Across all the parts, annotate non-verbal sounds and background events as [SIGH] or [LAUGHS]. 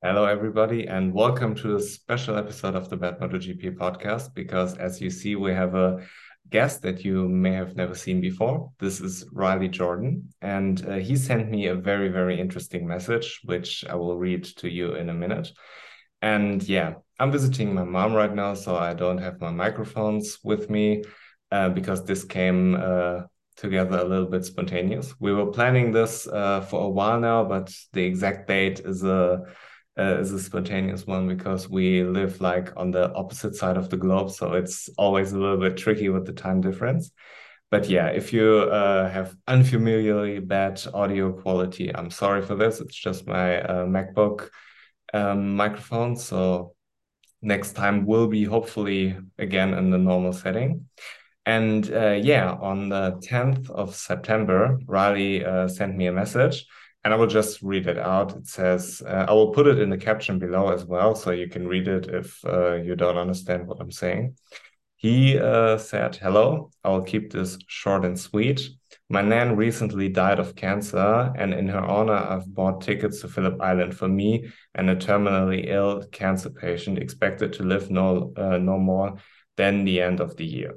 Hello, everybody, and welcome to a special episode of the Bad Model MotoGP podcast. Because as you see, we have a guest that you may have never seen before. This is Riley Jordan, and uh, he sent me a very, very interesting message, which I will read to you in a minute. And yeah, I'm visiting my mom right now, so I don't have my microphones with me uh, because this came uh, together a little bit spontaneous. We were planning this uh, for a while now, but the exact date is a uh, is a spontaneous one because we live like on the opposite side of the globe, so it's always a little bit tricky with the time difference. But yeah, if you uh, have unfamiliarly bad audio quality, I'm sorry for this. It's just my uh, MacBook um, microphone, so next time will be hopefully again in the normal setting. And uh, yeah, on the 10th of September, Riley uh, sent me a message and I will just read it out. It says, uh, I will put it in the caption below as well, so you can read it if uh, you don't understand what I'm saying. He uh, said, Hello, I will keep this short and sweet. My nan recently died of cancer, and in her honor, I've bought tickets to Phillip Island for me and a terminally ill cancer patient expected to live no, uh, no more than the end of the year.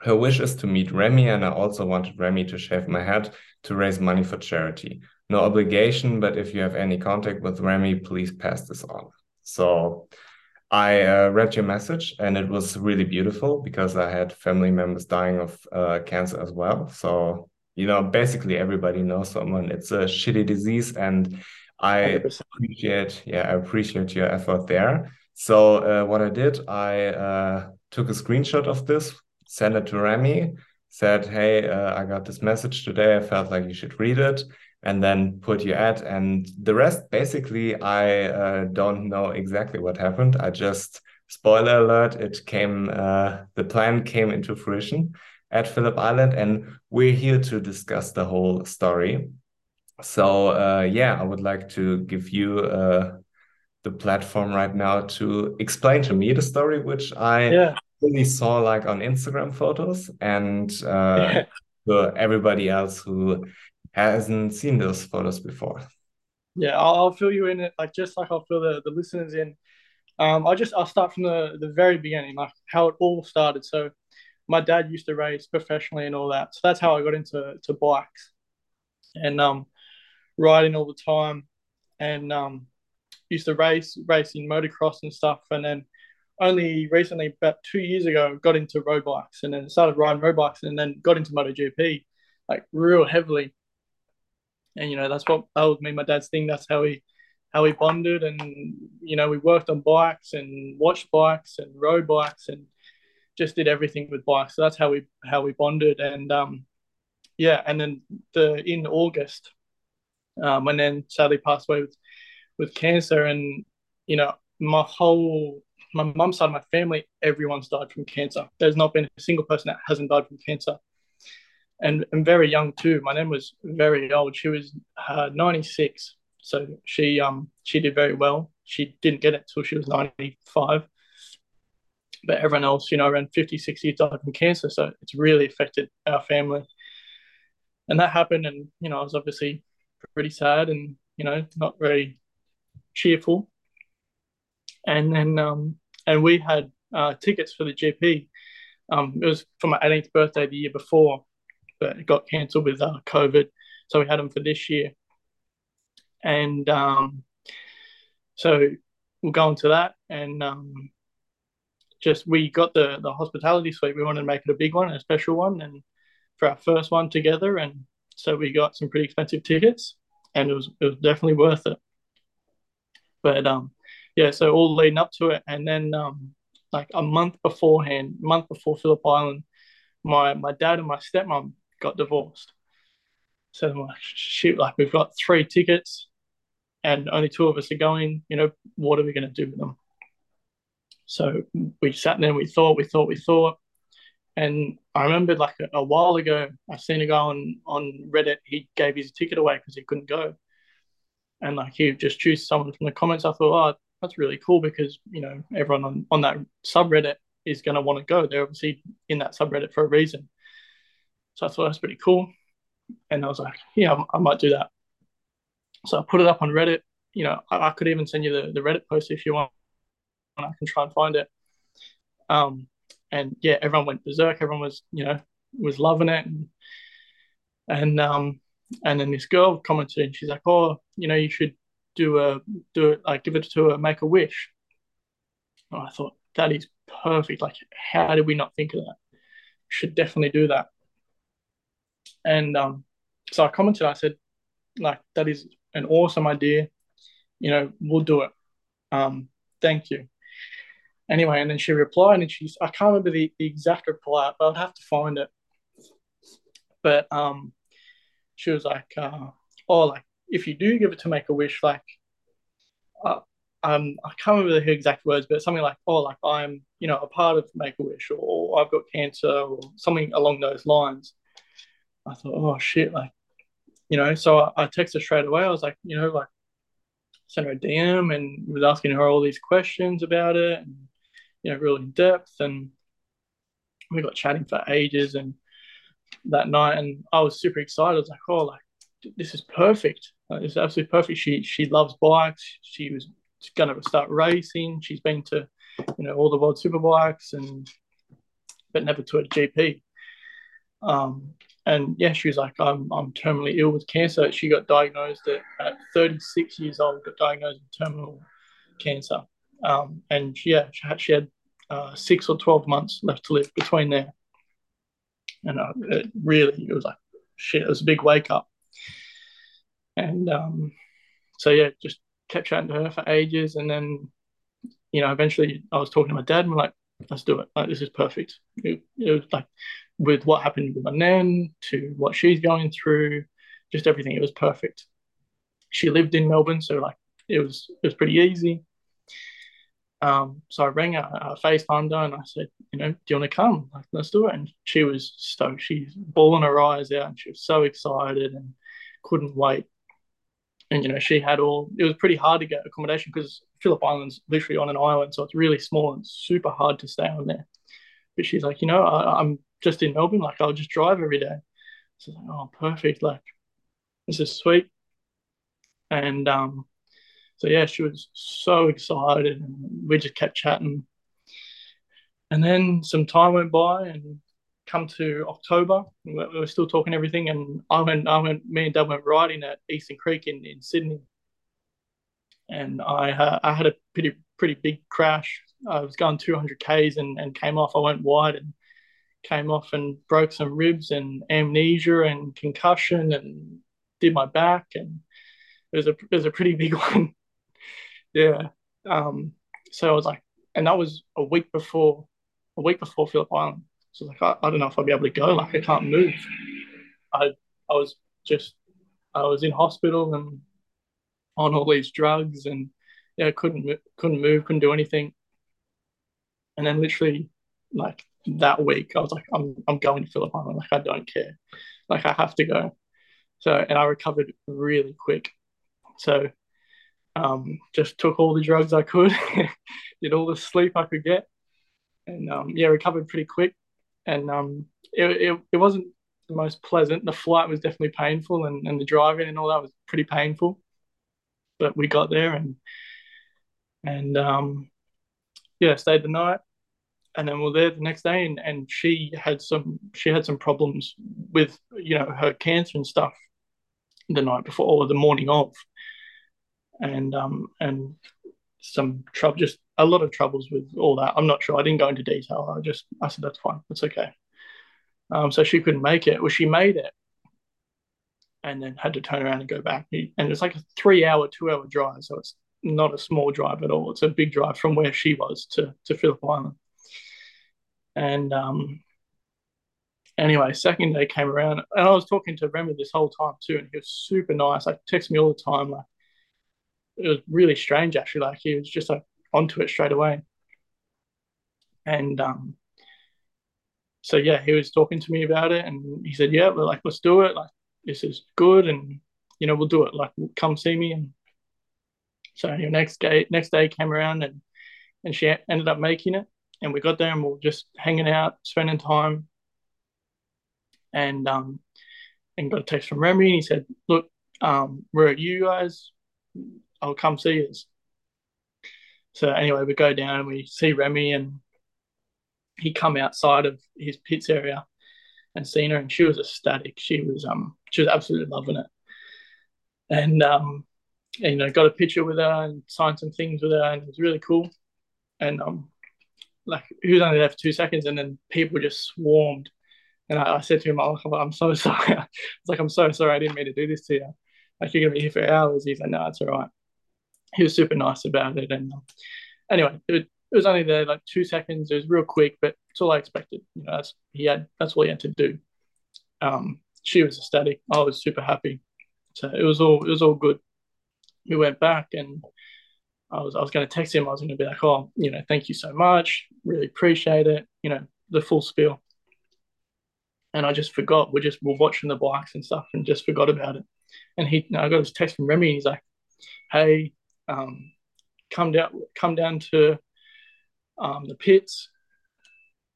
Her wish is to meet Remy, and I also wanted Remy to shave my head to raise money for charity. No obligation, but if you have any contact with Remy, please pass this on. So I uh, read your message, and it was really beautiful because I had family members dying of uh, cancer as well. So, you know, basically everybody knows someone. It's a shitty disease, and I 100%. appreciate, yeah, I appreciate your effort there. So, uh, what I did, I uh, took a screenshot of this sent it to Remy, said, Hey, uh, I got this message today. I felt like you should read it, and then put your ad. And the rest, basically, I uh, don't know exactly what happened. I just, spoiler alert, it came, uh, the plan came into fruition at Phillip Island, and we're here to discuss the whole story. So, uh, yeah, I would like to give you uh, the platform right now to explain to me the story, which I yeah only saw like on Instagram photos and uh, [LAUGHS] for everybody else who hasn't seen those photos before. Yeah, I'll, I'll fill you in, like just like I'll fill the, the listeners in. Um, I'll just I'll start from the the very beginning, like how it all started. So, my dad used to race professionally and all that, so that's how I got into to bikes, and um, riding all the time, and um, used to race racing motocross and stuff, and then only recently, about two years ago, got into road bikes and then started riding road bikes and then got into MotoGP like real heavily. And you know, that's what that was me, my dad's thing. That's how he how we bonded and you know, we worked on bikes and watched bikes and rode bikes and just did everything with bikes. So that's how we how we bonded. And um yeah, and then the in August, um, and then sadly passed away with with cancer and you know, my whole my mum's side of my family, everyone's died from cancer. There's not been a single person that hasn't died from cancer. And, and very young too. My nan was very old. She was uh, 96. So she um she did very well. She didn't get it till she was 95. But everyone else, you know, around 50, 60 died from cancer. So it's really affected our family. And that happened. And, you know, I was obviously pretty sad and, you know, not very cheerful and then um, and we had uh, tickets for the GP. Um, it was for my 18th birthday the year before, but it got cancelled with uh, COVID, so we had them for this year. And um, so we'll go into that, and um, just we got the the hospitality suite. We wanted to make it a big one, a special one, and for our first one together, and so we got some pretty expensive tickets, and it was it was definitely worth it. But um, yeah, so all leading up to it, and then um, like a month beforehand, month before Phillip Island, my my dad and my stepmom got divorced. So shoot, like we've got three tickets, and only two of us are going. You know, what are we going to do with them? So we sat there, and we thought, we thought, we thought, and I remember like a, a while ago, I seen a guy on on Reddit. He gave his ticket away because he couldn't go, and like he just chose someone from the comments. I thought, oh, that's really cool because you know everyone on, on that subreddit is going to want to go they're obviously in that subreddit for a reason so i thought that's pretty cool and i was like yeah i might do that so i put it up on reddit you know, I, I, could even send you the, the Reddit post if you want. and I can try and find it. Um, and yeah, everyone went berserk. Everyone was, you know, was loving it. And, and um, and then this girl commented, and she's like, "Oh, you know, you should do a do it like give it to a make a wish." And I thought that is perfect. Like, how did we not think of that? Should definitely do that. And um, so I commented. I said, like, that is an awesome idea. You know, we'll do it. Um, thank you. Anyway, and then she replied, and she's I can't remember the, the exact reply, but I'd have to find it. But um, she was like, uh, "Oh, like if you do give it to Make a Wish, like, uh, um, I can't remember the exact words, but something like, oh, like I'm, you know, a part of Make a Wish, or I've got cancer, or something along those lines." I thought, "Oh shit!" Like, you know, so I, I texted straight away. I was like, you know, like, sent her a DM and was asking her all these questions about it, and you know, really in depth, and we got chatting for ages, and that night, and I was super excited. I was like, oh, like this is perfect. Like, it's absolutely perfect. She she loves bikes. She was going to start racing. She's been to you know all the world superbikes and but never to a GP. Um, and yeah, she was like, I'm I'm terminally ill with cancer. She got diagnosed at, at 36 years old. Got diagnosed with terminal cancer. Um, and yeah, she had, she had uh, six or 12 months left to live between there and uh, it really it was like shit. It was a big wake up, and um, so yeah, just kept chatting to her for ages, and then you know eventually I was talking to my dad, and we're like, let's do it. Like this is perfect. It, it was like with what happened with my nan to what she's going through, just everything. It was perfect. She lived in Melbourne, so like it was it was pretty easy. Um, so I rang her, FaceTimed her and I said, you know, do you want to come? Like, let's do it. And she was stoked. She's bawling her eyes out and she was so excited and couldn't wait. And, you know, she had all, it was pretty hard to get accommodation because Phillip Island's literally on an island. So it's really small and super hard to stay on there. But she's like, you know, I, am just in Melbourne. Like, I'll just drive every day. So like, oh, perfect. Like, this is sweet. And, um, so yeah, she was so excited, and we just kept chatting. And then some time went by, and come to October, we were still talking everything. And I went, I went, me and Dad went riding at Eastern Creek in, in Sydney, and I uh, I had a pretty pretty big crash. I was going 200 k's and, and came off. I went wide and came off and broke some ribs and amnesia and concussion and did my back and it was a it was a pretty [LAUGHS] big one. Yeah. Um, so I was like, and that was a week before, a week before Phillip Island. So I was like, I, I don't know if I'll be able to go. Like, I can't move. I, I was just, I was in hospital and on all these drugs, and yeah, couldn't couldn't move, couldn't do anything. And then literally, like that week, I was like, I'm I'm going to Phillip Island. Like, I don't care. Like, I have to go. So, and I recovered really quick. So um, just took all the drugs I could, [LAUGHS] did all the sleep I could get, and um, yeah, recovered pretty quick. And um, it, it, it wasn't the most pleasant. The flight was definitely painful, and, and the driving and all that was pretty painful. But we got there and and um, yeah, stayed the night, and then we are there the next day. And, and she had some she had some problems with you know her cancer and stuff the night before or the morning of and um and some trouble, just a lot of troubles with all that. I'm not sure. I didn't go into detail. I just I said that's fine. That's okay. Um, so she couldn't make it. Well, she made it, and then had to turn around and go back. And it's like a three-hour, two-hour drive. So it's not a small drive at all. It's a big drive from where she was to to Phillip Island. And um, anyway, second day came around, and I was talking to Remy this whole time too, and he was super nice. Like text me all the time, like it was really strange actually. Like he was just like onto it straight away. And um, so yeah, he was talking to me about it, and he said, "Yeah, we're like, let's do it. Like this is good, and you know, we'll do it. Like, come see me." And so next day, next day came around, and and she ended up making it, and we got there, and we are just hanging out, spending time, and um, and got a text from Remy, and he said, "Look, um, where are at you guys? I'll come see us. So anyway, we go down and we see Remy and he come outside of his pits area and seen her and she was ecstatic. She was um she was absolutely loving it. And um and, you know, got a picture with her and signed some things with her and it was really cool. And um like he was only there for two seconds and then people just swarmed. And I, I said to him, I'm so [LAUGHS] sorry. I was like, I'm so sorry I didn't mean to do this to you. Like you're gonna be here for hours. He's like, no, it's all right. He was super nice about it. And um, anyway, it, it was only there like two seconds. It was real quick, but it's all I expected. You know, that's he had that's all he had to do. Um, she was ecstatic. I was super happy. So it was all it was all good. We went back and I was I was going to text him. I was going to be like, oh, you know, thank you so much. Really appreciate it. You know, the full spiel. And I just forgot. We're just we're watching the bikes and stuff, and just forgot about it. And he, I got this text from Remy. And he's like, hey, um, come down, come down to um, the pits,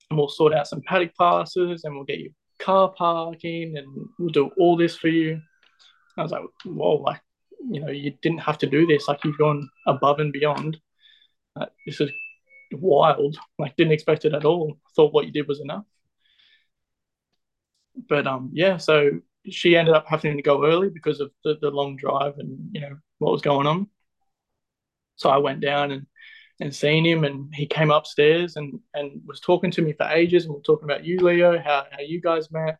and we'll sort out some paddock passes, and we'll get you car parking, and we'll do all this for you. I was like, whoa, like you know, you didn't have to do this. Like you've gone above and beyond. Uh, this is wild. Like didn't expect it at all. Thought what you did was enough. But um, yeah. So she ended up having to go early because of the, the long drive and you know what was going on. So I went down and and seen him, and he came upstairs and and was talking to me for ages, and we are talking about you, Leo, how how you guys met,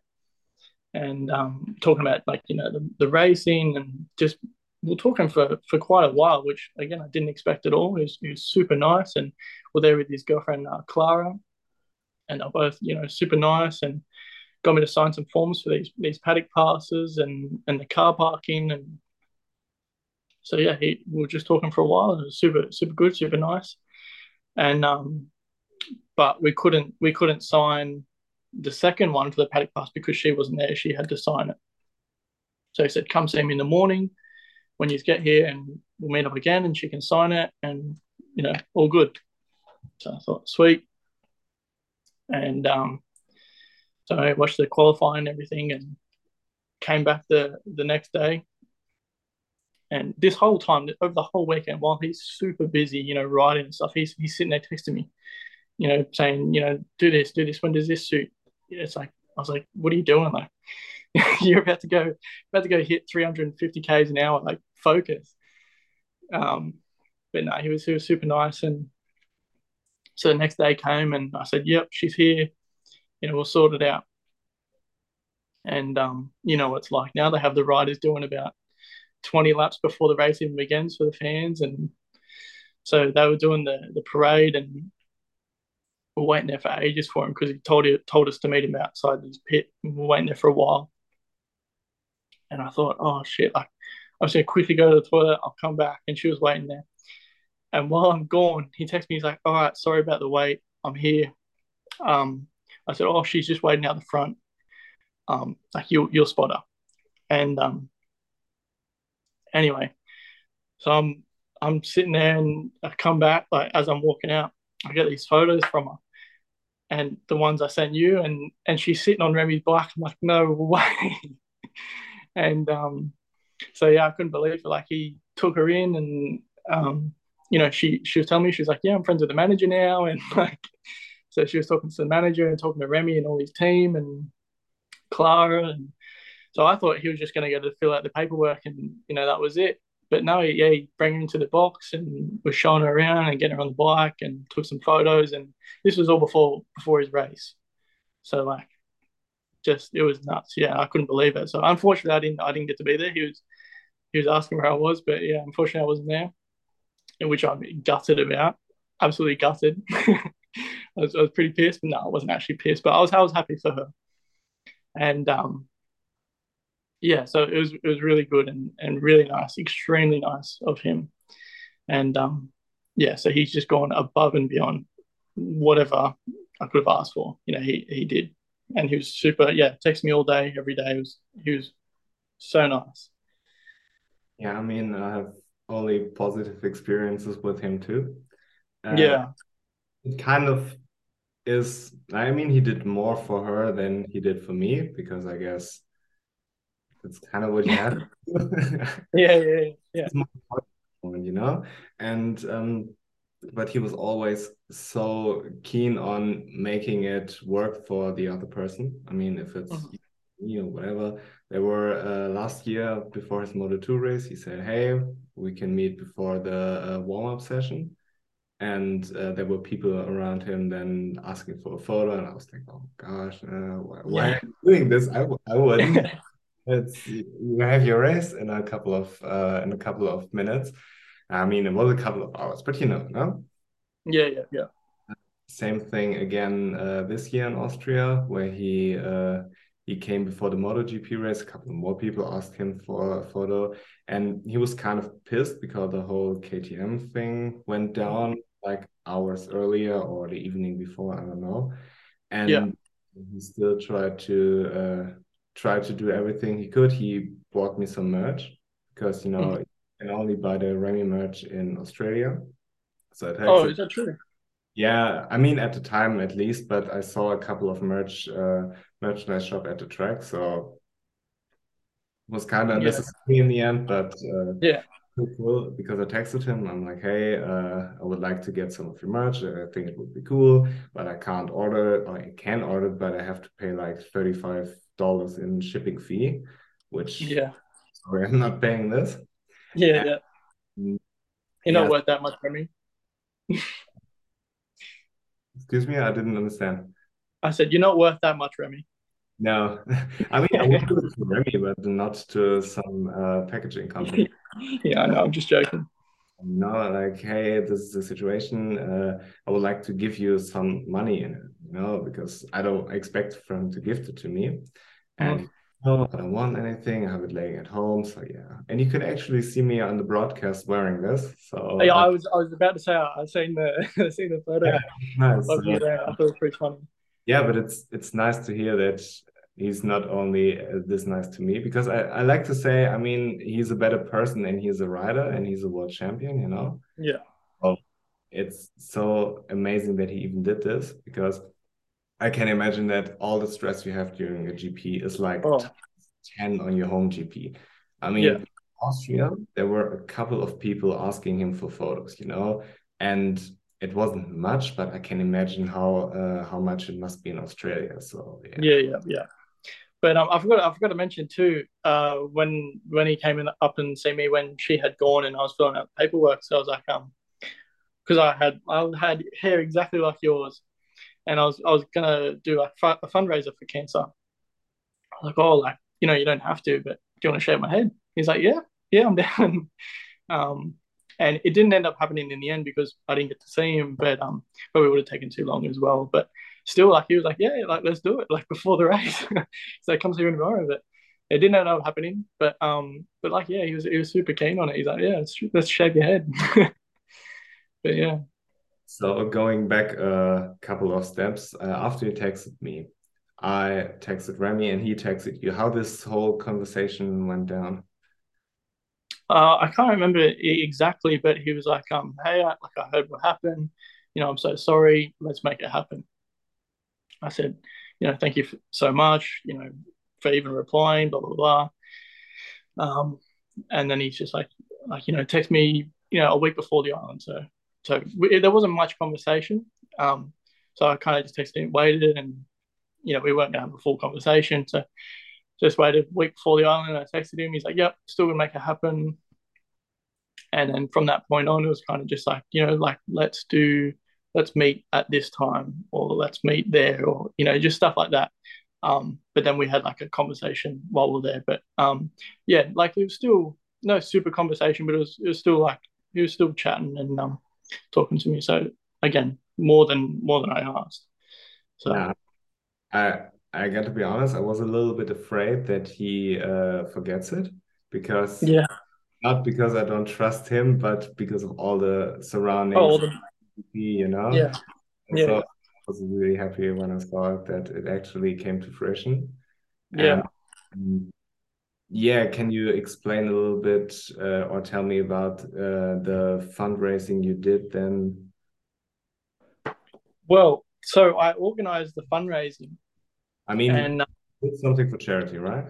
and um, talking about like you know the, the racing and just we are talking for, for quite a while, which again I didn't expect at all. He was, he was super nice, and we're there with his girlfriend uh, Clara, and they're both you know super nice, and got me to sign some forms for these these paddock passes and and the car parking, and so yeah, he, we were just talking for a while. It was super super good, super nice, and um, but we couldn't we couldn't sign the second one for the paddock pass because she wasn't there. She had to sign it. So he said, "Come see me in the morning." When you get here and we'll meet up again and she can sign it and you know all good. So i thought sweet. And um so i watched the qualifying and everything and came back the the next day. And this whole time over the whole weekend while he's super busy you know writing and stuff he's, he's sitting there texting me you know saying you know do this do this when does this suit? It's like i was like what are you doing? Like [LAUGHS] you're about to go about to go hit 350 k's an hour like focus. Um, but no, he was he was super nice, and so the next day came, and I said, "Yep, she's here. You know, we'll sort it out." And um, you know what it's like now. They have the riders doing about twenty laps before the race even begins for the fans, and so they were doing the the parade, and we're waiting there for ages for him because he told he told us to meet him outside his pit. We're waiting there for a while, and I thought, oh shit, like I was going to quickly go to the toilet. I'll come back. And she was waiting there. And while I'm gone, he texts me. He's like, all right, sorry about the wait. I'm here. Um, I said, oh, she's just waiting out the front. Um, like you'll, you'll spot her. And um, anyway, so I'm, I'm sitting there and I come back, like as I'm walking out, I get these photos from her and the ones I sent you and, and she's sitting on Remy's bike. I'm like, no way. [LAUGHS] and, um, so yeah, I couldn't believe it. Like he took her in, and um, you know, she she was telling me she was like, yeah, I'm friends with the manager now, [LAUGHS] and like, so she was talking to the manager and talking to Remy and all his team and Clara, and so I thought he was just going to go to fill out the paperwork, and you know that was it. But no, yeah, he brought her into the box and was showing her around and getting her on the bike and took some photos, and this was all before before his race. So like just it was nuts. Yeah, I couldn't believe it. So unfortunately, I didn't I didn't get to be there. He was he was asking where I was, but yeah, unfortunately, I wasn't there, which I'm gutted about. Absolutely gutted. [LAUGHS] I, was, I was pretty pissed, but no, I wasn't actually pissed, but I was I was happy for her, and um, yeah, so it was it was really good and and really nice, extremely nice of him, and um, yeah, so he's just gone above and beyond whatever I could have asked for. You know, he he did and he was super. Yeah, texts me all day, every day. He was he was so nice. Yeah, I mean, I have only positive experiences with him too. Uh, yeah, it kind of is. I mean, he did more for her than he did for me because I guess it's kind of what you have. [LAUGHS] yeah, yeah, yeah. [LAUGHS] um, you know, and um, but he was always so keen on making it work for the other person. I mean, if it's mm-hmm. you know whatever. There were uh, last year before his Moto Two race, he said, "Hey, we can meet before the uh, warm up session." And uh, there were people around him then asking for a photo, and I was like, "Oh gosh, uh, why, why yeah. are you doing this? I, I wouldn't." [LAUGHS] it's you have your race in a couple of uh, in a couple of minutes I mean, it was a couple of hours, but you know, no? Yeah, yeah, yeah. Same thing again uh, this year in Austria, where he uh, he came before the MotoGP race. A couple more people asked him for a photo, and he was kind of pissed because the whole KTM thing went down like hours earlier or the evening before. I don't know, and yeah. he still tried to uh, try to do everything he could. He bought me some merch because you know mm can only by the Remy merch in Australia. So it oh, is that true? Yeah, I mean at the time at least, but I saw a couple of merch uh, merchandise shop at the track, so it was kind of yeah. necessary in the end. But uh, yeah, cool because I texted him. I'm like, hey, uh, I would like to get some of your merch. I think it would be cool, but I can't order it. Or I can order it, but I have to pay like thirty five dollars in shipping fee, which yeah, sorry, [LAUGHS] I'm not paying this. Yeah, yeah. You're not worth that much for me. Excuse me, I didn't understand. I said you're not worth that much, Remy. No, [LAUGHS] I mean I want to to Remy, but not to some uh, packaging company. [LAUGHS] yeah, I know. I'm just joking. No, like, hey, this is the situation. Uh, I would like to give you some money in it, you know, because I don't expect from to gift it to me, and mm no, I don't want anything. I have it laying at home. So yeah. And you could actually see me on the broadcast wearing this. So yeah, I was I was about to say I've seen the [LAUGHS] I seen the photo yeah, nice. there. I thought it was pretty funny. Yeah, but it's it's nice to hear that he's not only uh, this nice to me because I, I like to say I mean he's a better person and he's a rider and he's a world champion, you know. Yeah. Well, it's so amazing that he even did this because I can imagine that all the stress you have during a GP is like oh. 10 on your home GP. I mean, yeah. Austria, there were a couple of people asking him for photos, you know, and it wasn't much, but I can imagine how uh, how much it must be in Australia. So yeah, yeah, yeah. yeah. But um, I forgot I forgot to mention too uh, when when he came in up and see me when she had gone and I was filling out paperwork. So I was like um because I had I had hair exactly like yours, and I was I was gonna do like a fundraiser for cancer. I was like, oh, like you know, you don't have to, but do you want to shave my head? He's like, yeah, yeah, I'm [LAUGHS] down. um, and it didn't end up happening in the end because I didn't get to see him, but um, but we would have taken too long as well. But still, like he was like, yeah, like let's do it, [LAUGHS] like before the race. [LAUGHS] so come see me tomorrow, but it didn't end up happening. But um, but like yeah, he was he was super keen on it. He's like, yeah, let's, let's shave your head. but yeah. So going back a couple of steps uh, after you texted me, I texted Remy and he texted you. How this whole conversation went down? Uh, I can't remember exactly, but he was like, "Um, hey, I, like I heard what happened. You know, I'm so sorry. Let's make it happen." I said, "You know, thank you so much. You know, for even replying." Blah blah blah. Um, and then he's just like, like you know, text me, you know, a week before the island. So so we, there wasn't much conversation. Um, so I kind of just texted him, waited, and you know we weren't to have a full conversation. So just waited a week before the island. I texted him. He's like, "Yep, still gonna make it happen." And then from that point on, it was kind of just like you know, like let's do, let's meet at this time, or let's meet there, or you know, just stuff like that. Um, but then we had like a conversation while we are there. But um, yeah, like it was still no super conversation, but it was it was still like he was still chatting and um talking to me. So again, more than more than I asked. So yeah. I I got to be honest, I was a little bit afraid that he uh, forgets it because yeah, not because I don't trust him, but because of all the surroundings. Oh, all the... You know. Yeah. yeah. So I was really happy when I saw it that it actually came to fruition. Yeah. And, yeah, can you explain a little bit uh, or tell me about uh, the fundraising you did then? Well, so I organized the fundraising. I mean, and uh, something for charity, right?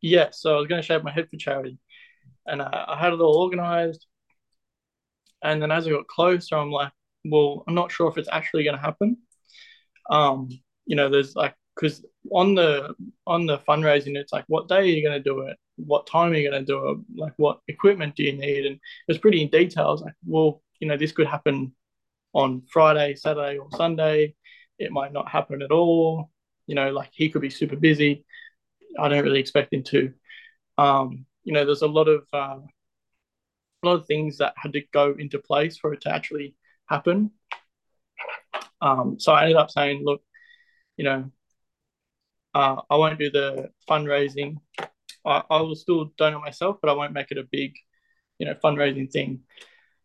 Yeah, so I was going to shave my head for charity, and I, I had it all organized. And then as I got closer, I'm like, well, I'm not sure if it's actually going to happen. Um, you know, there's like because on the on the fundraising, it's like, what day are you going to do it? What time are you going to do it? Like, what equipment do you need? And it was pretty in detail. I was like, well, you know, this could happen on Friday, Saturday, or Sunday. It might not happen at all. You know, like he could be super busy. I don't really expect him to. Um, you know, there's a lot of uh, a lot of things that had to go into place for it to actually happen. Um, so I ended up saying, look, you know, uh, I won't do the fundraising. I, I will still donate myself, but I won't make it a big, you know, fundraising thing.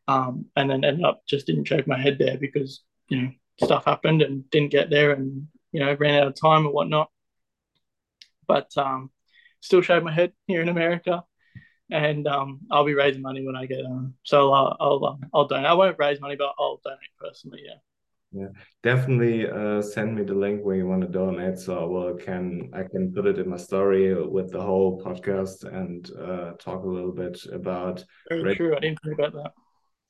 Um, and then ended up just didn't shake my head there because you know stuff happened and didn't get there and you know ran out of time or whatnot. But um, still shaved my head here in America, and um, I'll be raising money when I get um. So I'll I'll, um, I'll donate. I won't raise money, but I'll donate personally. Yeah. Yeah, definitely uh, send me the link where you want to donate, so I will can I can put it in my story with the whole podcast and uh, talk a little bit about. Very true. I didn't think about that.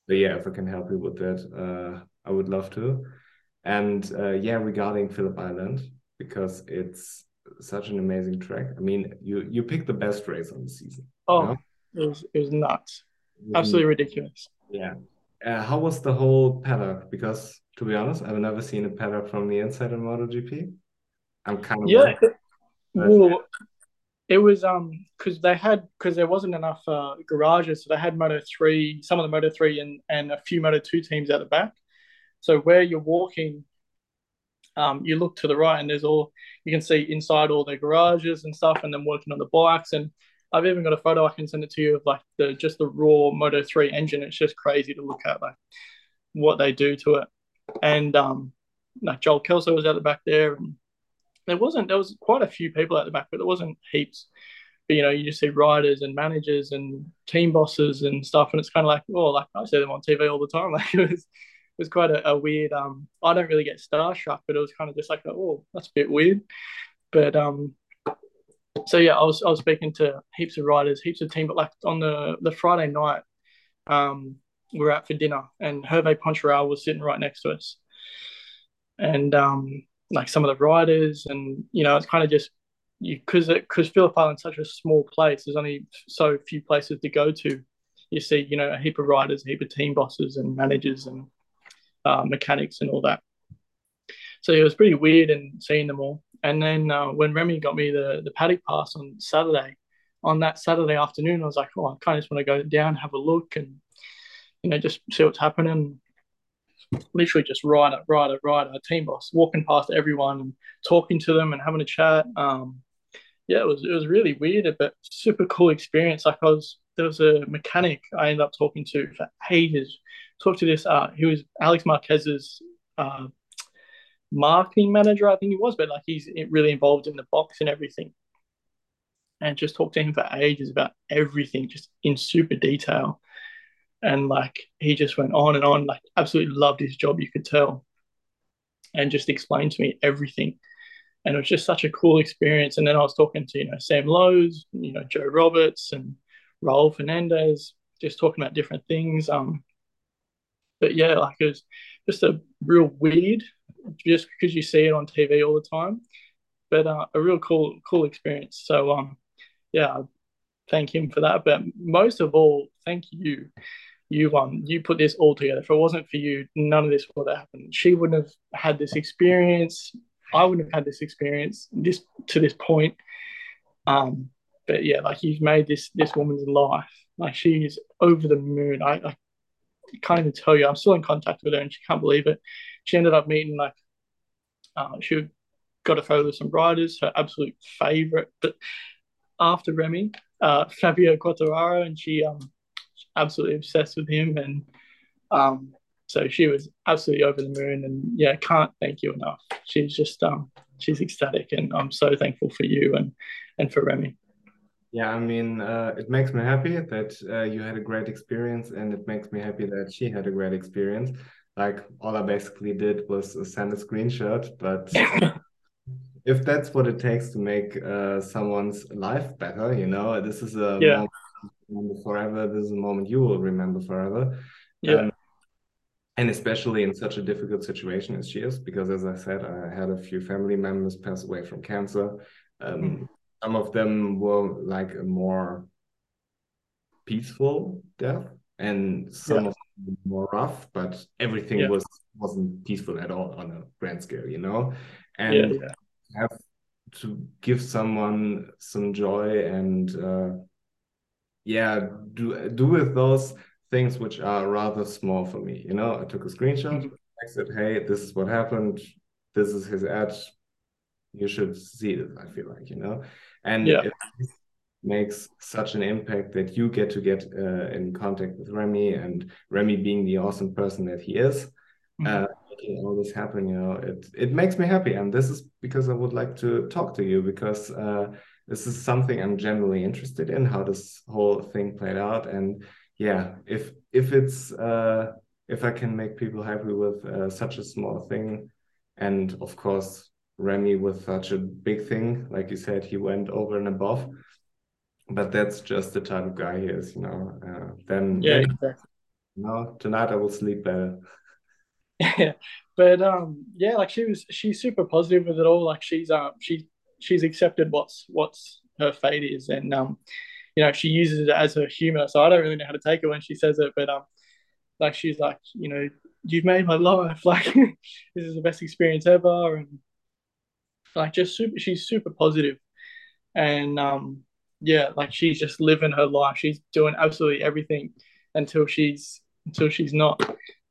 But yeah, if I can help you with that, uh, I would love to. And uh, yeah, regarding Phillip Island, because it's such an amazing track. I mean, you you picked the best race on the season. Oh, you know? it was it was nuts, absolutely ridiculous. Yeah. Uh, how was the whole paddock? Because to be honest, I've never seen a paddock from the inside of MotoGP. I'm kind of yeah. Well, it was um because they had because there wasn't enough uh, garages, so they had Moto three, some of the Moto three, and and a few Moto two teams at the back. So where you're walking, um, you look to the right, and there's all you can see inside all their garages and stuff, and then working on the bikes. And I've even got a photo I can send it to you of like the just the raw Moto three engine. It's just crazy to look at, like what they do to it. And um, like Joel Kelso was at the back there, and there wasn't there was quite a few people at the back, but there wasn't heaps. But you know, you just see riders and managers and team bosses and stuff, and it's kind of like, oh, like I see them on TV all the time. [LAUGHS] Like it was, it was quite a, a weird. Um, I don't really get starstruck, but it was kind of just like, oh, that's a bit weird. But um, so yeah, I was I was speaking to heaps of riders, heaps of team, but like on the the Friday night, um, we were out for dinner, and Hervé Poncharal was sitting right next to us, and um, like some of the riders, and you know, it's kind of just you because because Phillip Island's such a small place. There's only so few places to go to. You see, you know, a heap of riders, a heap of team bosses and managers and uh, mechanics and all that. So it was pretty weird and seeing them all. And then uh, when Remy got me the the paddock pass on Saturday, on that Saturday afternoon, I was like, oh, I kind of just want to go down, have a look, and you know, just see what's happening literally just rider, rider, rider, team boss, walking past everyone and talking to them and having a chat. Um, yeah, it was it was really weird, but super cool experience. Like I was, there was a mechanic I ended up talking to for ages. Talked to this, uh, he was Alex Marquez's uh, marketing manager, I think he was, but like he's really involved in the box and everything. And just talked to him for ages about everything, just in super detail. And like he just went on and on like absolutely loved his job you could tell and just explained to me everything. And it was just such a cool experience. And then i was talking to you know sam Lowes you know joe roberts and raul fernandez just talking about different things. Um but yeah like it was just a real weird just because you see it on tv all the time but uh, a real cool cool experience so um yeah thank him for that but most of all thank you you um you put this all together. If it wasn't for you, none of this would have happened. She wouldn't have had this experience. I wouldn't have had this experience this to this point. Um, but yeah, like you've made this this woman's life. Like she is over the moon. I, I can't even tell you. I'm still in contact with her, and she can't believe it. She ended up meeting like uh, she got a photo with some riders, her absolute favorite. But after Remy, uh, Fabio Quartararo, and she um absolutely obsessed with him, and um, so she was absolutely over the moon. And yeah, can't thank you enough. She's just um, she's ecstatic, and I'm so thankful for you and and for Remy. Yeah, I mean, uh, it makes me happy that uh, you had a great experience, and it makes me happy that she had a great experience. Like all I basically did was send a screenshot, but [COUGHS] if that's what it takes to make uh, someone's life better, you know, this is a yeah remember forever. This is a moment you will remember forever. Yeah. Um, and especially in such a difficult situation as she is, because as I said, I had a few family members pass away from cancer. Um, mm. Some of them were like a more peaceful death, and some yeah. of them more rough. But everything yeah. was wasn't peaceful at all on a grand scale, you know. And yeah, have to give someone some joy and uh, yeah, do do with those things which are rather small for me. You know, I took a screenshot. Mm-hmm. I said, "Hey, this is what happened. This is his ad. You should see it I feel like you know, and yeah. it makes such an impact that you get to get uh, in contact with Remy, and Remy being the awesome person that he is. Mm-hmm. Uh, making all this happen, you know, it it makes me happy, and this is because I would like to talk to you because uh, this is something I'm generally interested in how this whole thing played out, and yeah, if if it's uh, if I can make people happy with uh, such a small thing, and of course Remy with such a big thing, like you said, he went over and above. But that's just the type of guy he is, you know. Uh, then yeah, exactly. You know, tonight I will sleep better. yeah, [LAUGHS] but um, yeah, like she was, she's super positive with it all. Like she's um, she she's accepted what's what's her fate is, and um, you know, she uses it as her humor. So I don't really know how to take it when she says it, but um, like she's like, you know, you've made my life. [LAUGHS] Like [LAUGHS] this is the best experience ever, and like just super. She's super positive, and um, yeah, like she's just living her life. She's doing absolutely everything until she's until she's not.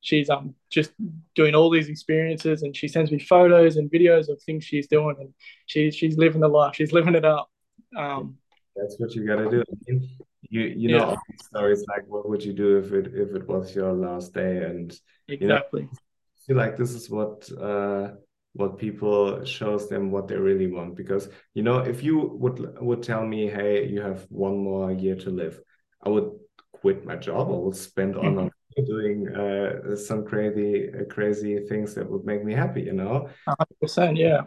She's um just doing all these experiences, and she sends me photos and videos of things she's doing, and she's she's living the life. She's living it up. Um, that's what you gotta do. I you you yeah. know stories like what would you do if it if it was your last day and exactly you know, I feel like this is what uh what people shows them what they really want. Because you know if you would would tell me hey you have one more year to live i would quit my job. I would spend mm -hmm. on doing uh, some crazy uh, crazy things that would make me happy you know? 100% yeah.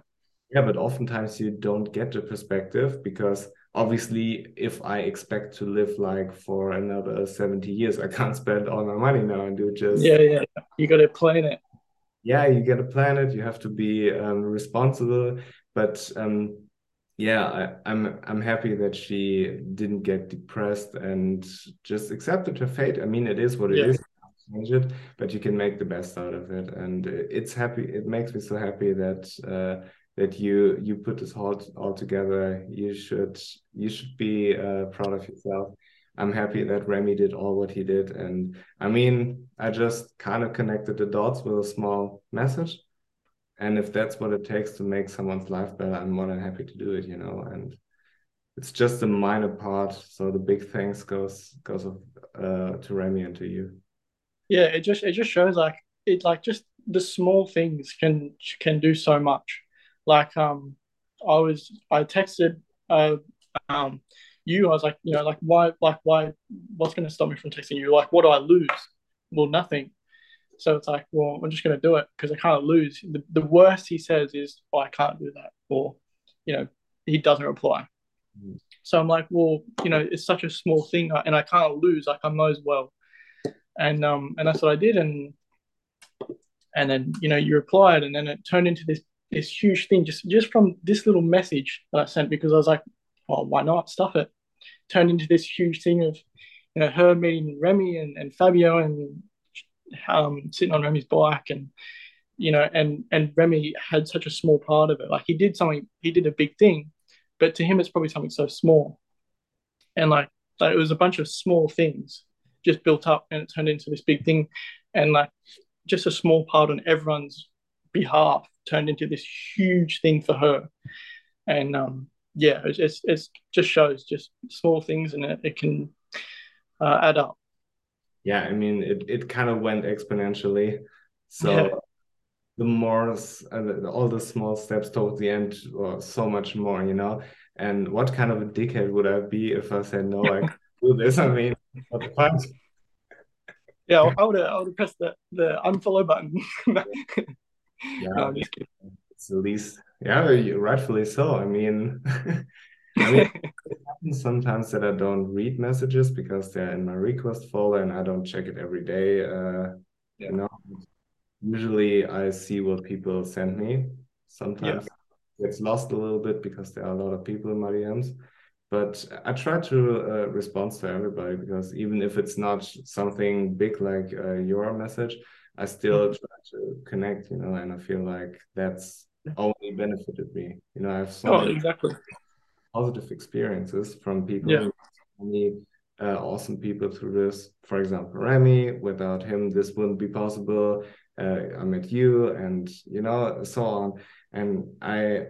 Yeah but oftentimes you don't get the perspective because obviously if i expect to live like for another 70 years i can't spend all my money now and do just yeah yeah you got to plan it yeah you get a planet you have to be um, responsible but um, yeah I, i'm i'm happy that she didn't get depressed and just accepted her fate i mean it is what it yeah. is change it but you can make the best out of it and it's happy it makes me so happy that uh, that you you put this all all together. You should you should be uh, proud of yourself. I'm happy that Remy did all what he did, and I mean, I just kind of connected the dots with a small message. And if that's what it takes to make someone's life better, I'm more than happy to do it. You know, and it's just a minor part. So the big thanks goes goes uh, to Remy and to you. Yeah, it just it just shows like it like just the small things can can do so much like um I was I texted uh um you I was like you know like why like why what's going to stop me from texting you? Like what do I lose? Well nothing. So it's like well I'm just going to do it because I can't lose. The, the worst he says is oh, I can't do that or you know he doesn't reply. Mm. so I'm like well you know it's such a small thing and I can't lose like I might as well. And um and that's what I did and and then you know you replied and then it turned into this this huge thing just just from this little message that I sent because I was like, well, why not stuff it? Turned into this huge thing of you know her meeting Remy and, and Fabio and um, sitting on Remy's bike and you know and and Remy had such a small part of it. Like he did something, he did a big thing, but to him it's probably something so small. And like, like it was a bunch of small things just built up and it turned into this big thing and like just a small part on everyone's behalf turned into this huge thing for her. And um, yeah, it's, it's, it's, just shows just small things and it, it can uh, add up. Yeah, I mean, it, it kind of went exponentially. So yeah. the more, uh, all the small steps towards the end, or so much more, you know. And what kind of a dickhead would I be if I said no, I do this? I mean, what the fuck? [LAUGHS] Yeah, I would have, I would have pressed the, the unfollow button. [LAUGHS] yeah, no, it's at least yeah, rightfully so. I mean, [LAUGHS] I mean, sometimes that I don't read messages because they're in my request folder and I don't check it every day. Uh, yeah. You know, usually I see what people send me. Sometimes yeah. it's lost a little bit because there are a lot of people in my DMs. But I try to uh, respond to everybody because even if it's not something big like uh, your message, I still mm-hmm. try to connect, you know, and I feel like that's only benefited me. You know, I've so oh, exactly positive experiences from people yeah. many uh, awesome people through this. For example, Remy. Without him, this wouldn't be possible. Uh, I met you, and you know, so on. And I,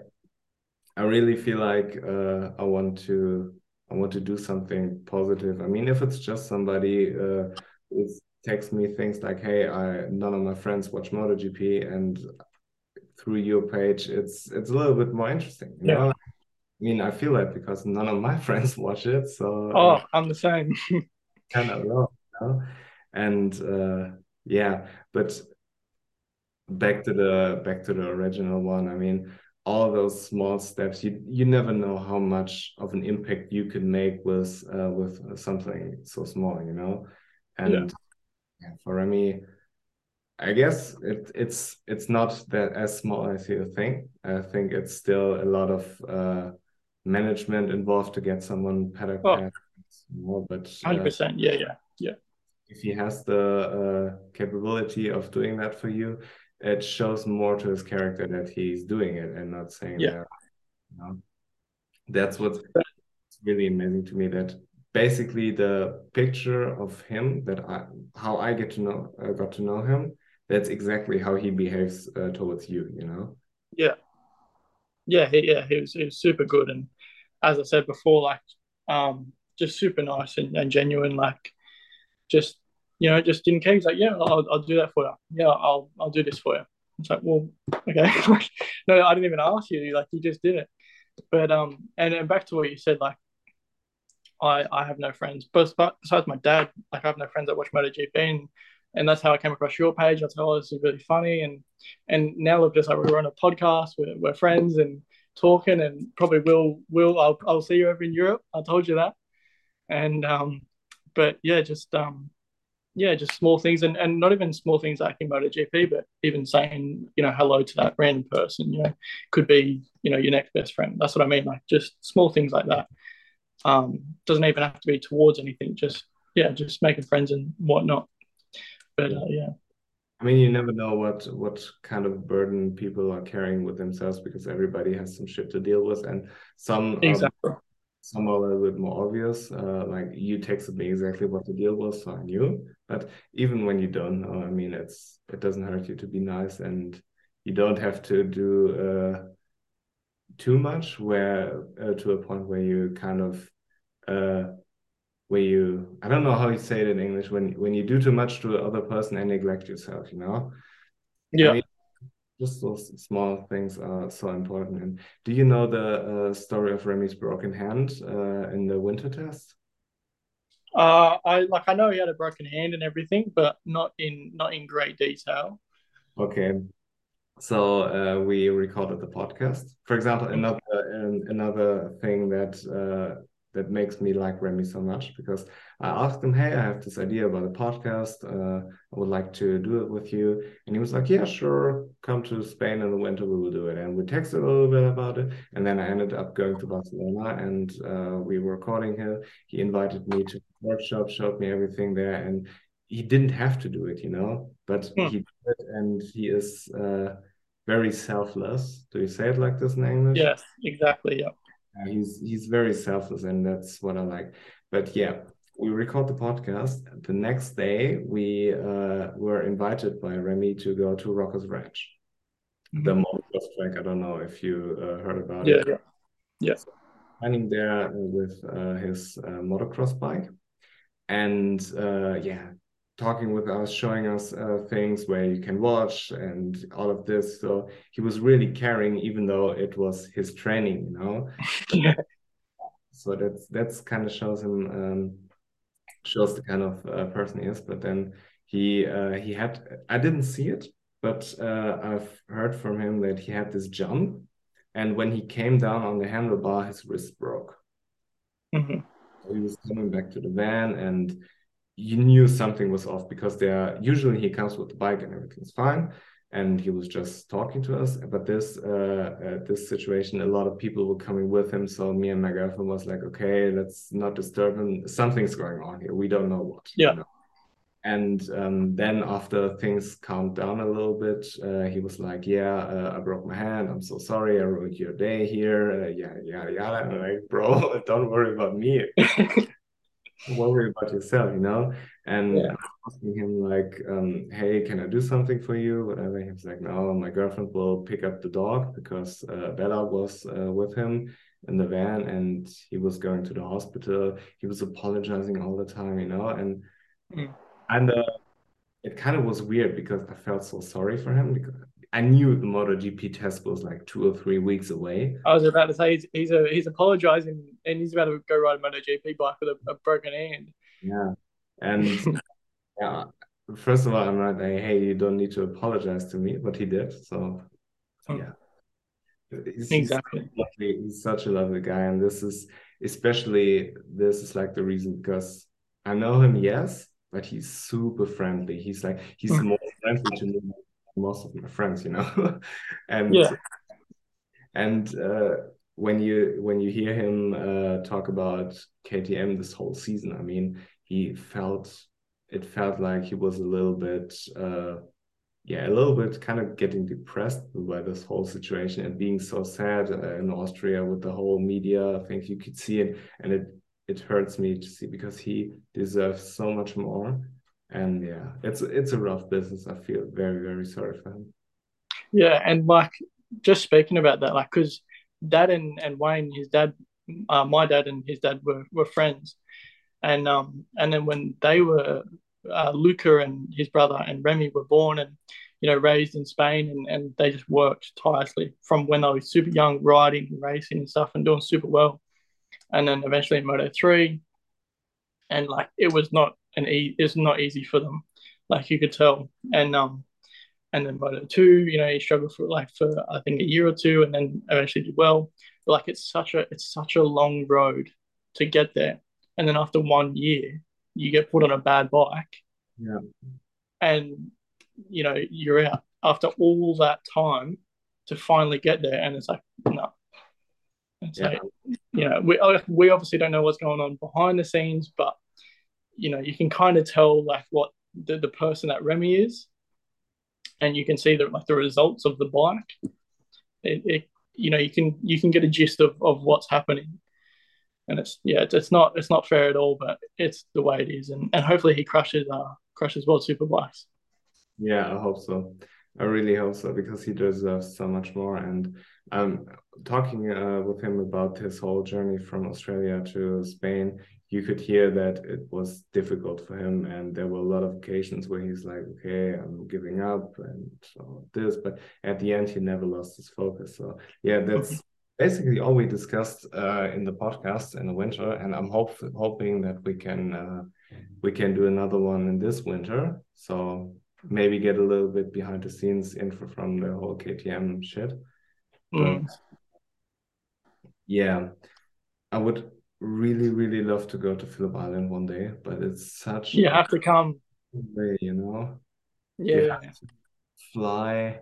I really feel like uh, I want to, I want to do something positive. I mean, if it's just somebody uh, who text me things like, "Hey, I none of my friends watch MotoGP," and through your page, it's it's a little bit more interesting. You yeah. know, I mean, I feel that because none of my [LAUGHS] friends watch it, so oh, uh, I'm the same. kind of low, you know? and uh, yeah, but back to the back to the original one. I mean, all those small steps, you you never know how much of an impact you could make with uh, with something so small, you know. And yeah. for Remy, I guess it, it's it's not that as small as you think. I think it's still a lot of uh, management involved to get someone paddock oh. more, but uh, hundred uh, percent, yeah, yeah, yeah. If he has the uh, capability of doing that for you, it shows more to his character that he's doing it and not saying yeah. That, you know? That's what's really amazing to me. That basically the picture of him that I how I get to know uh, got to know him. That's exactly how he behaves uh, towards you. You know. Yeah yeah, he, yeah, he was he was super good, and as I said before, like um, just super nice and, and genuine. Like just you know, just didn't care. He's like, yeah, I'll, I'll do that for you. Yeah, I'll I'll do this for you. It's like, well, okay. [LAUGHS] no, I didn't even ask you. Like, you just did it. But um, and, and back to what you said, like, I I have no friends, but besides my dad, like I have no friends that watch MotoGP, and and that's how I came across your page. I thought, oh, this is really funny, and and now we're just like we're on a podcast, we're, we're friends and talking, and probably will will I'll I'll see you over in Europe. I told you that, and um, but yeah, just um, yeah, just small things, and and not even small things like in MotoGP, but even saying you know hello to that random person, you know, could be you know your next best friend. That's what I mean, like just small things like that. Um, doesn't even have to be towards anything. Just yeah, just making friends and whatnot but uh, yeah. I mean, you never know what what kind of burden people are carrying with themselves because everybody has some shit to deal with, and some um, exactly. Um, some are a little bit more obvious. Uh, like you texted me exactly what the deal was, so I knew. But even when you don't know, I mean, it's it doesn't hurt you to be nice, and you don't have to do uh, too much. Where uh, to a point where you kind of uh, where you I don't know how you say it in English when when you do too much to the other person and neglect yourself, you know? Yeah. I mean, just those small things are so important. And do you know the uh, story of Remy's broken hand uh, in the winter test? Uh, I like I know he had a broken hand and everything, but not in not in great detail. Okay, so uh, we recorded the podcast. For example, another um, another thing that uh, that makes me like Remy so much because I asked him, Hey, I have this idea about a podcast. Uh, I would like to do it with you. And he was like, Yeah, sure. Come to Spain in the winter. We will do it. And we texted a little bit about it. And then I ended up going to Barcelona and uh, we were recording here. He invited me to workshop, showed me everything there. And he didn't have to do it, you know, but hmm. he did. And he is uh, very selfless. Do you say it like this in English? Yes, exactly. Yeah he's he's very selfless and that's what i like. But yeah we record the podcast. The next day we uh, were invited by remy to go to rockers ranch. Mm-hmm. the motocross track i don't know if you uh, heard about yeah, it. Yeah yeah. So, running there with uh, his uh, motocross bike. And uh, yeah talking with us, showing us uh, things where you can watch and all of this. So he was really caring, even though it was his training, you know. yeah. [LAUGHS] So that's that's kind of shows him um, shows the kind of uh, person he is. But then he uh, he had I didn't see it, but uh, I've heard from him that he had this jump, and when he came down on the handlebar, his wrist broke. Mm-hmm. he was coming back to the van and you knew something was off because there usually he comes with the bike and everything's fine. And he was just talking to us. But this uh, uh, this situation a lot of people were coming with him. So me and my girlfriend was like okay let's not disturb him. Something's going on here. We don't know what yeah. you know? and um, then after things calmed down a little bit uh, he was like yeah uh, i broke my hand. I'm so sorry. I ruined your day here. Uh, yeah yeah yeah. And I'm like bro [LAUGHS] don't worry about me [LAUGHS] worry about yourself you know? And yeah. asking him like um, hey can i do something for you? Whatever. He was like no my girlfriend will pick up the dog because uh, bella was uh, with him in the van and he was going to the hospital. He was apologizing all the time you know? And mm. and uh, it kind of was weird because I felt so sorry for him because I knew the MotoGP test was like two or three weeks away. I was about to say he's he's, a, he's apologizing and he's about to go ride a MotoGP bike with a, a broken hand. Yeah, and [LAUGHS] yeah, first of all, I'm not like, hey, you don't need to apologize to me, but he did. So hmm. yeah. He's, exactly. He's, lovely, he's such a lovely guy, and this is especially this is like the reason because I know him, yes, but he's super friendly. He's like he's mm. more friendly to me most of my friends, you know. [LAUGHS] and yeah. and uh, when you when you hear him uh, talk about KTM this whole season, I mean, he felt it felt like he was a little bit uh, yeah a little bit kind of getting depressed by this whole situation and being so sad uh, in austria with the whole media i think you could see it and it it hurts me to see because he deserves so much more. And yeah, it's it's a rough business. I feel very very sorry for him. Yeah, and like just speaking about that, like because dad and, and Wayne, his dad, uh, my dad and his dad were, were friends, and um and then when they were uh, Luca and his brother and Remy were born and you know raised in Spain and, and they just worked tirelessly from when they were super young riding and racing and stuff and doing super well and then eventually Moto three, and like it was not an e- it's not easy for them, like you could tell, and um, and then Moto two, you know, he struggled for like for I think a year or two, and then eventually did well. But like it's such a it's such a long road to get there, and then after one year, you get put on a bad bike, yeah, and you know you're out. After all that time to finally get there, and it's like no, so, yeah. you know, we we obviously don't know what's going on behind the scenes, but you know, you can kind of tell like what the, the person that Remy is, and you can see that like the results of the bike. It, it you know you can you can get a gist of, of what's happening, and it's yeah it's, it's not it's not fair at all, but it's the way it is, and and hopefully he crushes uh crushes world superbikes. Yeah, I hope so. I really hope so because he deserves so much more. And um, talking uh, with him about his whole journey from Australia to Spain, you could hear that it was difficult for him, and there were a lot of occasions where he's like, "Okay, I'm giving up," and all this. But at the end, he never lost his focus. So yeah, that's basically all we discussed uh, in the podcast in the winter, and I'm hope hoping that we can uh, we can do another one in this winter. So maybe get a little bit behind the scenes info from the whole KTM shit. Mm. Yeah, I would really, really love to go to Phillip Island one day, but it's such you have to come way, you know. Yeah, fly.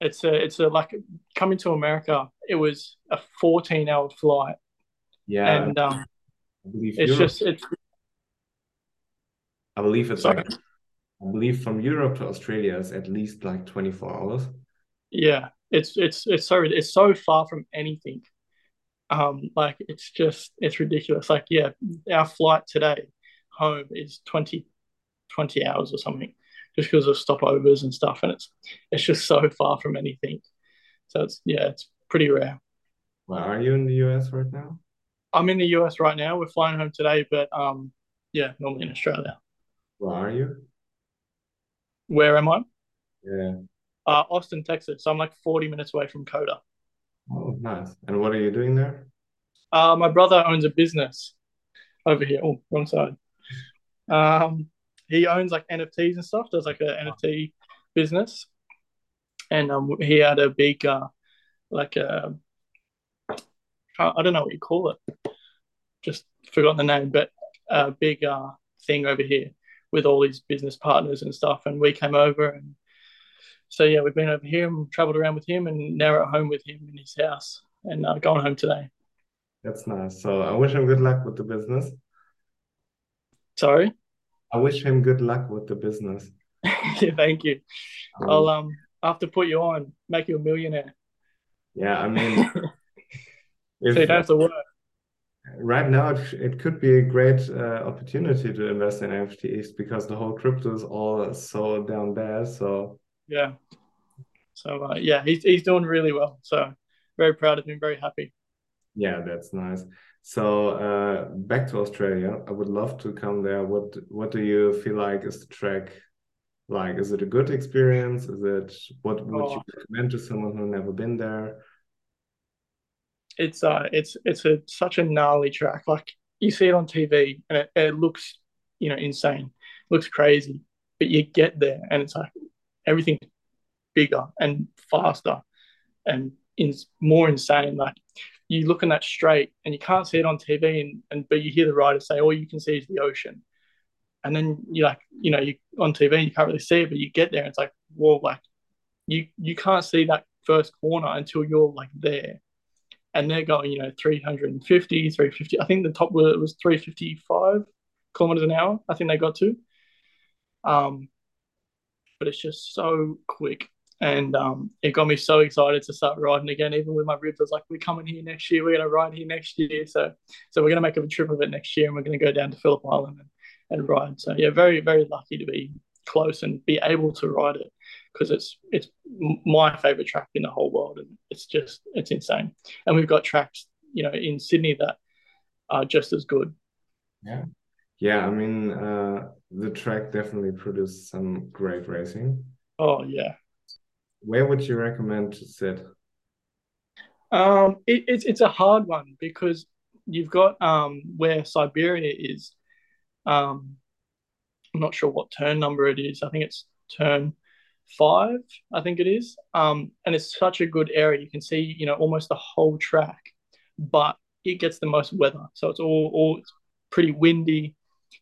It's a it's a like coming to America. It was a fourteen hour flight. Yeah, and um, it's Europe, just it's. I believe it's Sorry. like I believe from Europe to Australia is at least like 24 hours. Yeah, it's it's it's so it's so far from anything. Um, like it's just it's ridiculous. Like yeah, our flight today home is 20, 20 hours or something, just because of stopovers and stuff, and it's it's just so far from anything. So it's yeah, it's pretty rare. Well, are you in the US right now? I'm in the US right now. We're flying home today, but um, yeah, normally in Australia. Where are you? Where am I? Yeah. Uh, Austin, Texas. So I'm like 40 minutes away from COTA. Oh, nice. And what are you doing there? Uh, my brother owns a business over here. Oh, wrong side. Um, he owns like NFTs and stuff. Does like an NFT business, and um, he had a big, uh, like a, I don't know what you call it, just forgotten the name, but a big uh, thing over here with all these business partners and stuff. And we came over and so yeah, we've been over here and traveled around with him, and now at home with him in his house, and uh, going home today. That's nice. So I wish him good luck with the business. Sorry. I wish him good luck with the business. [LAUGHS] yeah, thank you. Um, I'll um have to put you on, make you a millionaire. Yeah, I mean, if, [LAUGHS] so you don't have to work. Right now, it, it could be a great uh, opportunity to invest in NFTs because the whole crypto is all so down there. So yeah, so uh, yeah, he's he's doing really well. So very proud of him, very happy. Yeah, that's nice. So uh, back to Australia, I would love to come there. What what do you feel like is the track like? Is it a good experience? Is it what would oh. you recommend to someone who never been there? It's uh, it's it's a such a gnarly track. Like you see it on TV, and it, it looks, you know, insane. It looks crazy, but you get there, and it's like everything bigger and faster, and in more insane. Like you look in that straight and you can't see it on TV, and, and but you hear the rider say, all you can see is the ocean. And then you like, you know, you on TV and you can't really see it, but you get there and it's like, whoa, like you you can't see that first corner until you're like there. And they're going, you know, 350, 350. I think the top was 355 kilometers an hour. I think they got to. Um, but it's just so quick and um, it got me so excited to start riding again. Even with my ribs, I was like, "We're coming here next year. We're going to ride here next year." So, so we're going to make a trip of it next year, and we're going to go down to Phillip Island and, and ride. So, yeah, very very lucky to be close and be able to ride it because it's it's my favorite track in the whole world, and it's just it's insane. And we've got tracks, you know, in Sydney that are just as good. Yeah, yeah. I mean, uh, the track definitely produced some great racing. Oh yeah, where would you recommend to sit? Um, it, it's it's a hard one because you've got um where Siberia is. Um, I'm not sure what turn number it is. I think it's turn five. I think it is. Um, and it's such a good area. You can see you know almost the whole track, but it gets the most weather. So it's all all it's pretty windy.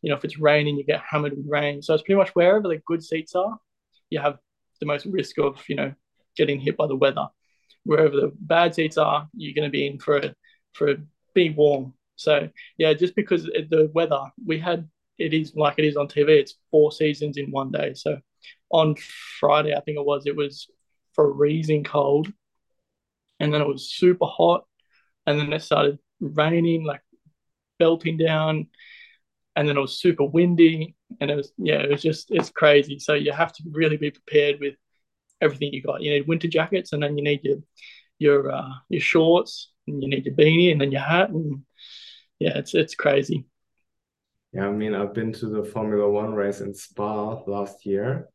You know, if it's raining, you get hammered with rain. So it's pretty much wherever the good seats are, you have the most risk of you know getting hit by the weather. Wherever the bad seats are, you're going to be in for a, for a, be warm. So yeah, just because the weather we had, it is like it is on TV. It's four seasons in one day. So on Friday, I think it was, it was freezing cold, and then it was super hot, and then it started raining like belting down, and then it was super windy, and it was yeah, it was just it's crazy. So you have to really be prepared with everything you got. You need winter jackets, and then you need your your uh, your shorts, and you need your beanie, and then your hat, and yeah, it's it's crazy. Yeah, I mean, I've been to the Formula One race in Spa last year.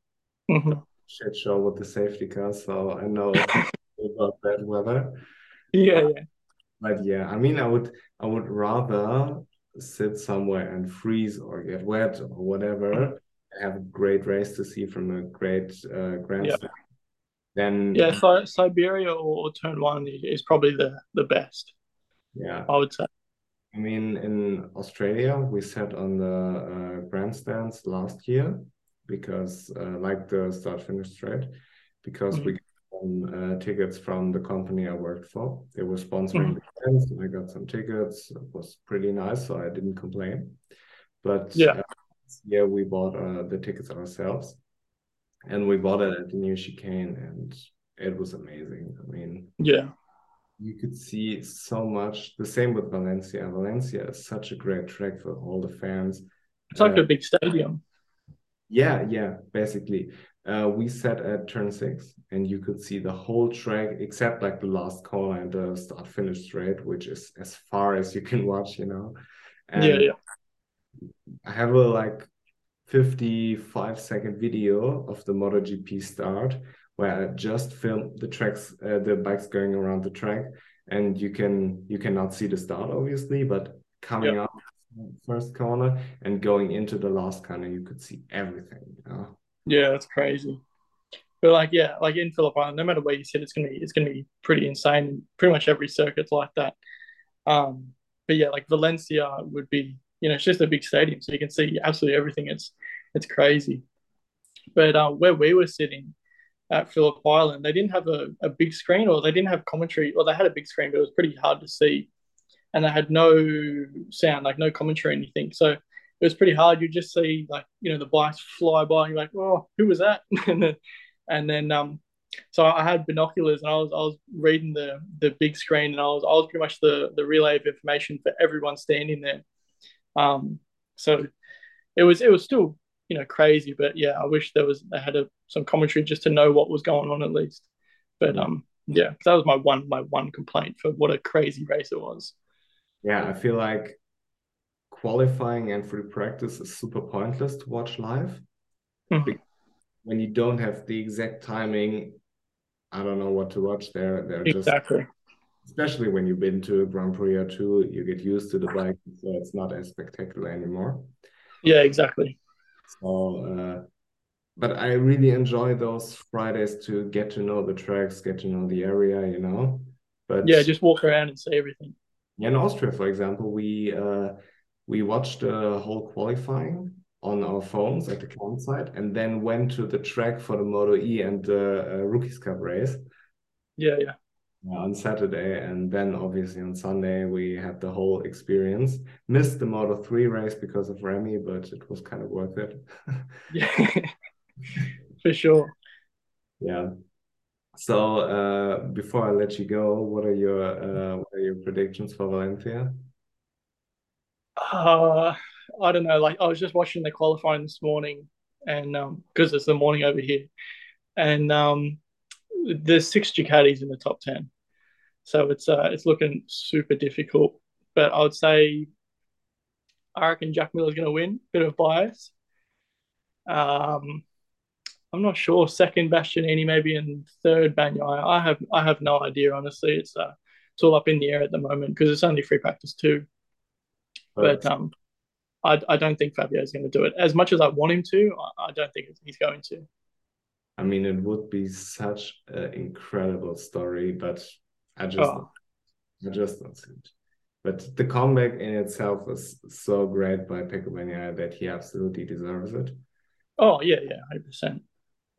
Mm-hmm. Shit show with the safety car, so I know [LAUGHS] about bad weather. Yeah, yeah. But yeah, I mean, I would I would rather sit somewhere and freeze or get wet or whatever, have a great race to see from a great uh, grandstand. Yeah. Then yeah, so Siberia or, or Turn One is probably the the best. Yeah, I would say. I mean, in Australia, we sat on the uh, grandstands last year because, uh, like the start finish straight, because mm -hmm. we uh, tickets from the company I worked for. They were sponsoring mm. the events, and I got some tickets. It was pretty nice, so I didn't complain. But yeah, uh, yeah, we bought uh, the tickets ourselves, and we bought it at the new chicane, and it was amazing. I mean, yeah, you could see so much. The same with Valencia. Valencia is such a great track for all the fans. It's like uh, a big stadium. Yeah, yeah, basically uh, we sat at turn six and you could see the whole track except like the last corner and the start finish straight which is as far as you can [LAUGHS] watch you know and yeah yeah i have a like 55 second video of the MotoGP start where I just filmed the tracks, uh, the bikes going around the track, and you can you cannot see the start obviously, but coming up first corner and going into the last corner, you could see everything. You know? Yeah, that's crazy. But like, yeah, like in Phillip Island, no matter where you sit, it's gonna be it's gonna be pretty insane. Pretty much every circuit's like that. Um, but yeah, like Valencia would be, you know, it's just a big stadium, so you can see absolutely everything. It's it's crazy. But uh, where we were sitting at Phillip Island, they didn't have a, a big screen, or they didn't have commentary, or they had a big screen, but it was pretty hard to see, and they had no sound, like no commentary or anything. So it was pretty hard. You just see like you know the bikes fly by, and you're like, oh, who was that? [LAUGHS] and then, and then um, so I had binoculars and I was I was reading the the big screen and I was I was pretty much the the relay of information for everyone standing there. Um, so it was it was still you know crazy, but yeah, I wish there was I had a, some commentary just to know what was going on at least. But um, yeah, that was my one my one complaint for what a crazy race it was. Yeah, I feel like qualifying and free practice is super pointless to watch live. Mm-hmm. When you don't have the exact timing I don't know what to watch there. They're exactly. just especially when you've been to a Grand Prix or two, you get used to the bike, so it's not as spectacular anymore. Yeah, exactly. So, uh, but I really enjoy those Fridays to get to know the tracks, get to know the area, you know. But yeah, just walk around and see everything. Yeah, in Austria, for example, we uh, we watched the whole qualifying on our phones at the campsite and then went to the track for the Moto E and the uh, Rookies Cup race. Yeah, yeah. On Saturday, and then obviously on Sunday we had the whole experience. Missed the Moto 3 race because of Remy, but it was kind of worth it. yeah, [LAUGHS] for sure. Yeah. So uh, before I let you go, what are your uh, what are your predictions for Valencia? Uh, I don't know. Like I was just watching the qualifying this morning, and because um, it's the morning over here, and um, there's six Ducatis in the top ten, so it's uh, it's looking super difficult. But I would say, I reckon Jack Miller's going to win. Bit of bias. Um, I'm not sure. Second Bastianini maybe, and third Bagnaia. I have I have no idea. Honestly, it's uh, it's all up in the air at the moment because it's only free practice too. But um, I, I don't think Fabio is going to do it. As much as I want him to, I, I don't think he's going to. I mean, it would be such an incredible story, but I just, oh. I just don't see it. But the comeback in itself was so great by Pecco Bagnaia that he absolutely deserves it. Oh yeah, yeah, hundred percent.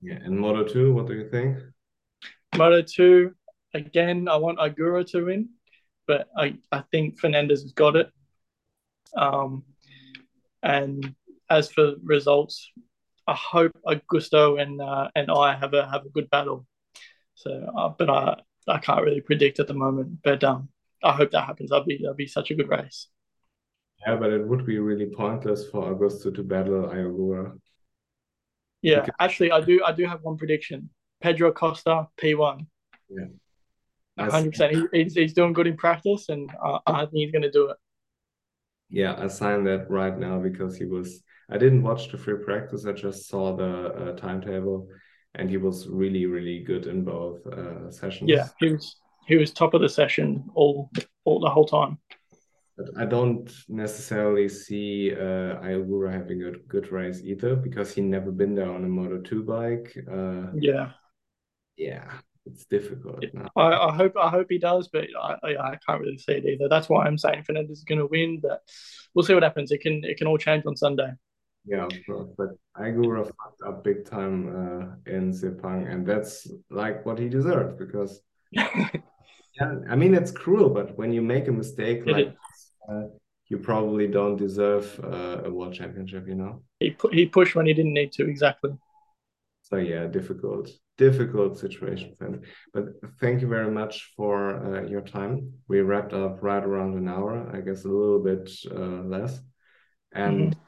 Yeah, and Moto two, what do you think? Moto two, again, I want Ogura to win, but I I think Fernandez has got it. Um, and as for results, I hope Augusto and uh, and I have a have a good battle. So, uh, but I I can't really predict at the moment. But um, I hope that happens. That'll be that'll be such a good race. Yeah, but it would be really pointless for Augusto to battle Ai Ogura. Yeah, because... actually, I do I do have one prediction. Pedro Acosta P one. Yeah. Hundred percent. He's he's doing good in practice, and uh, I think he's going to do it. Yeah, I signed that right now because he was. I didn't watch the free practice. I just saw the uh, timetable, and he was really, really good in both uh, sessions. Yeah, he was. He was top of the session all, all the whole time. But I don't necessarily see uh, Ai Ogura having a good race either because he never been there on a Moto two bike. Uh, yeah. Yeah, it's difficult. I, I, hope I hope he does, but I, I can't really see it either. That's why I'm saying Fernandez is going to win, but we'll see what happens. It can it can all change on Sunday. Yeah, of course. But Ai Ogura fucked up big time uh, in Sepang, and that's like what he deserved because. [LAUGHS] yeah, I mean it's cruel, but when you make a mistake like uh, you probably don't deserve uh, a world championship. You know. He pu- he pushed when he didn't need to. Exactly. So yeah, difficult difficult situation him. But thank you very much for uh, your time. We wrapped up right around an hour, I guess a little bit uh, less. And mm -hmm.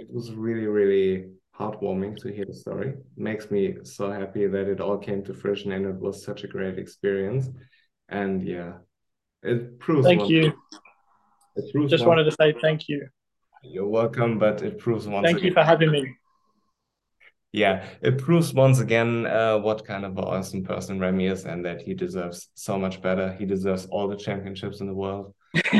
It was really, really heartwarming to hear the story. It makes me so happy that it all came to fruition and it was such a great experience. And yeah, it proves. Thank you. It proves Just wanted to say thank you. You're welcome, but it proves once. Thank again. you for having me yeah, it proves once again uh, what kind of an awesome person Remy is and that he deserves so much better. He deserves all the championships in the world. [LAUGHS]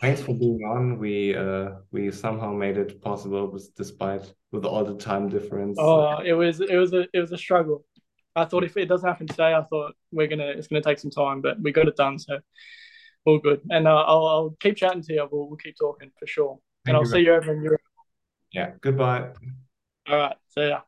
Thanks for being on. We uh, we somehow made it possible, despite with all the time difference. Oh, it was it was a it was a struggle. I thought if it doesn't happen today, I thought we're gonna it's gonna take some time, but we got it done. So All good. And uh, I'll, I'll keep chatting to you. We'll, we'll keep talking for sure. Thank and I'll see you over in Europe. Yeah. Goodbye. All right. See ya.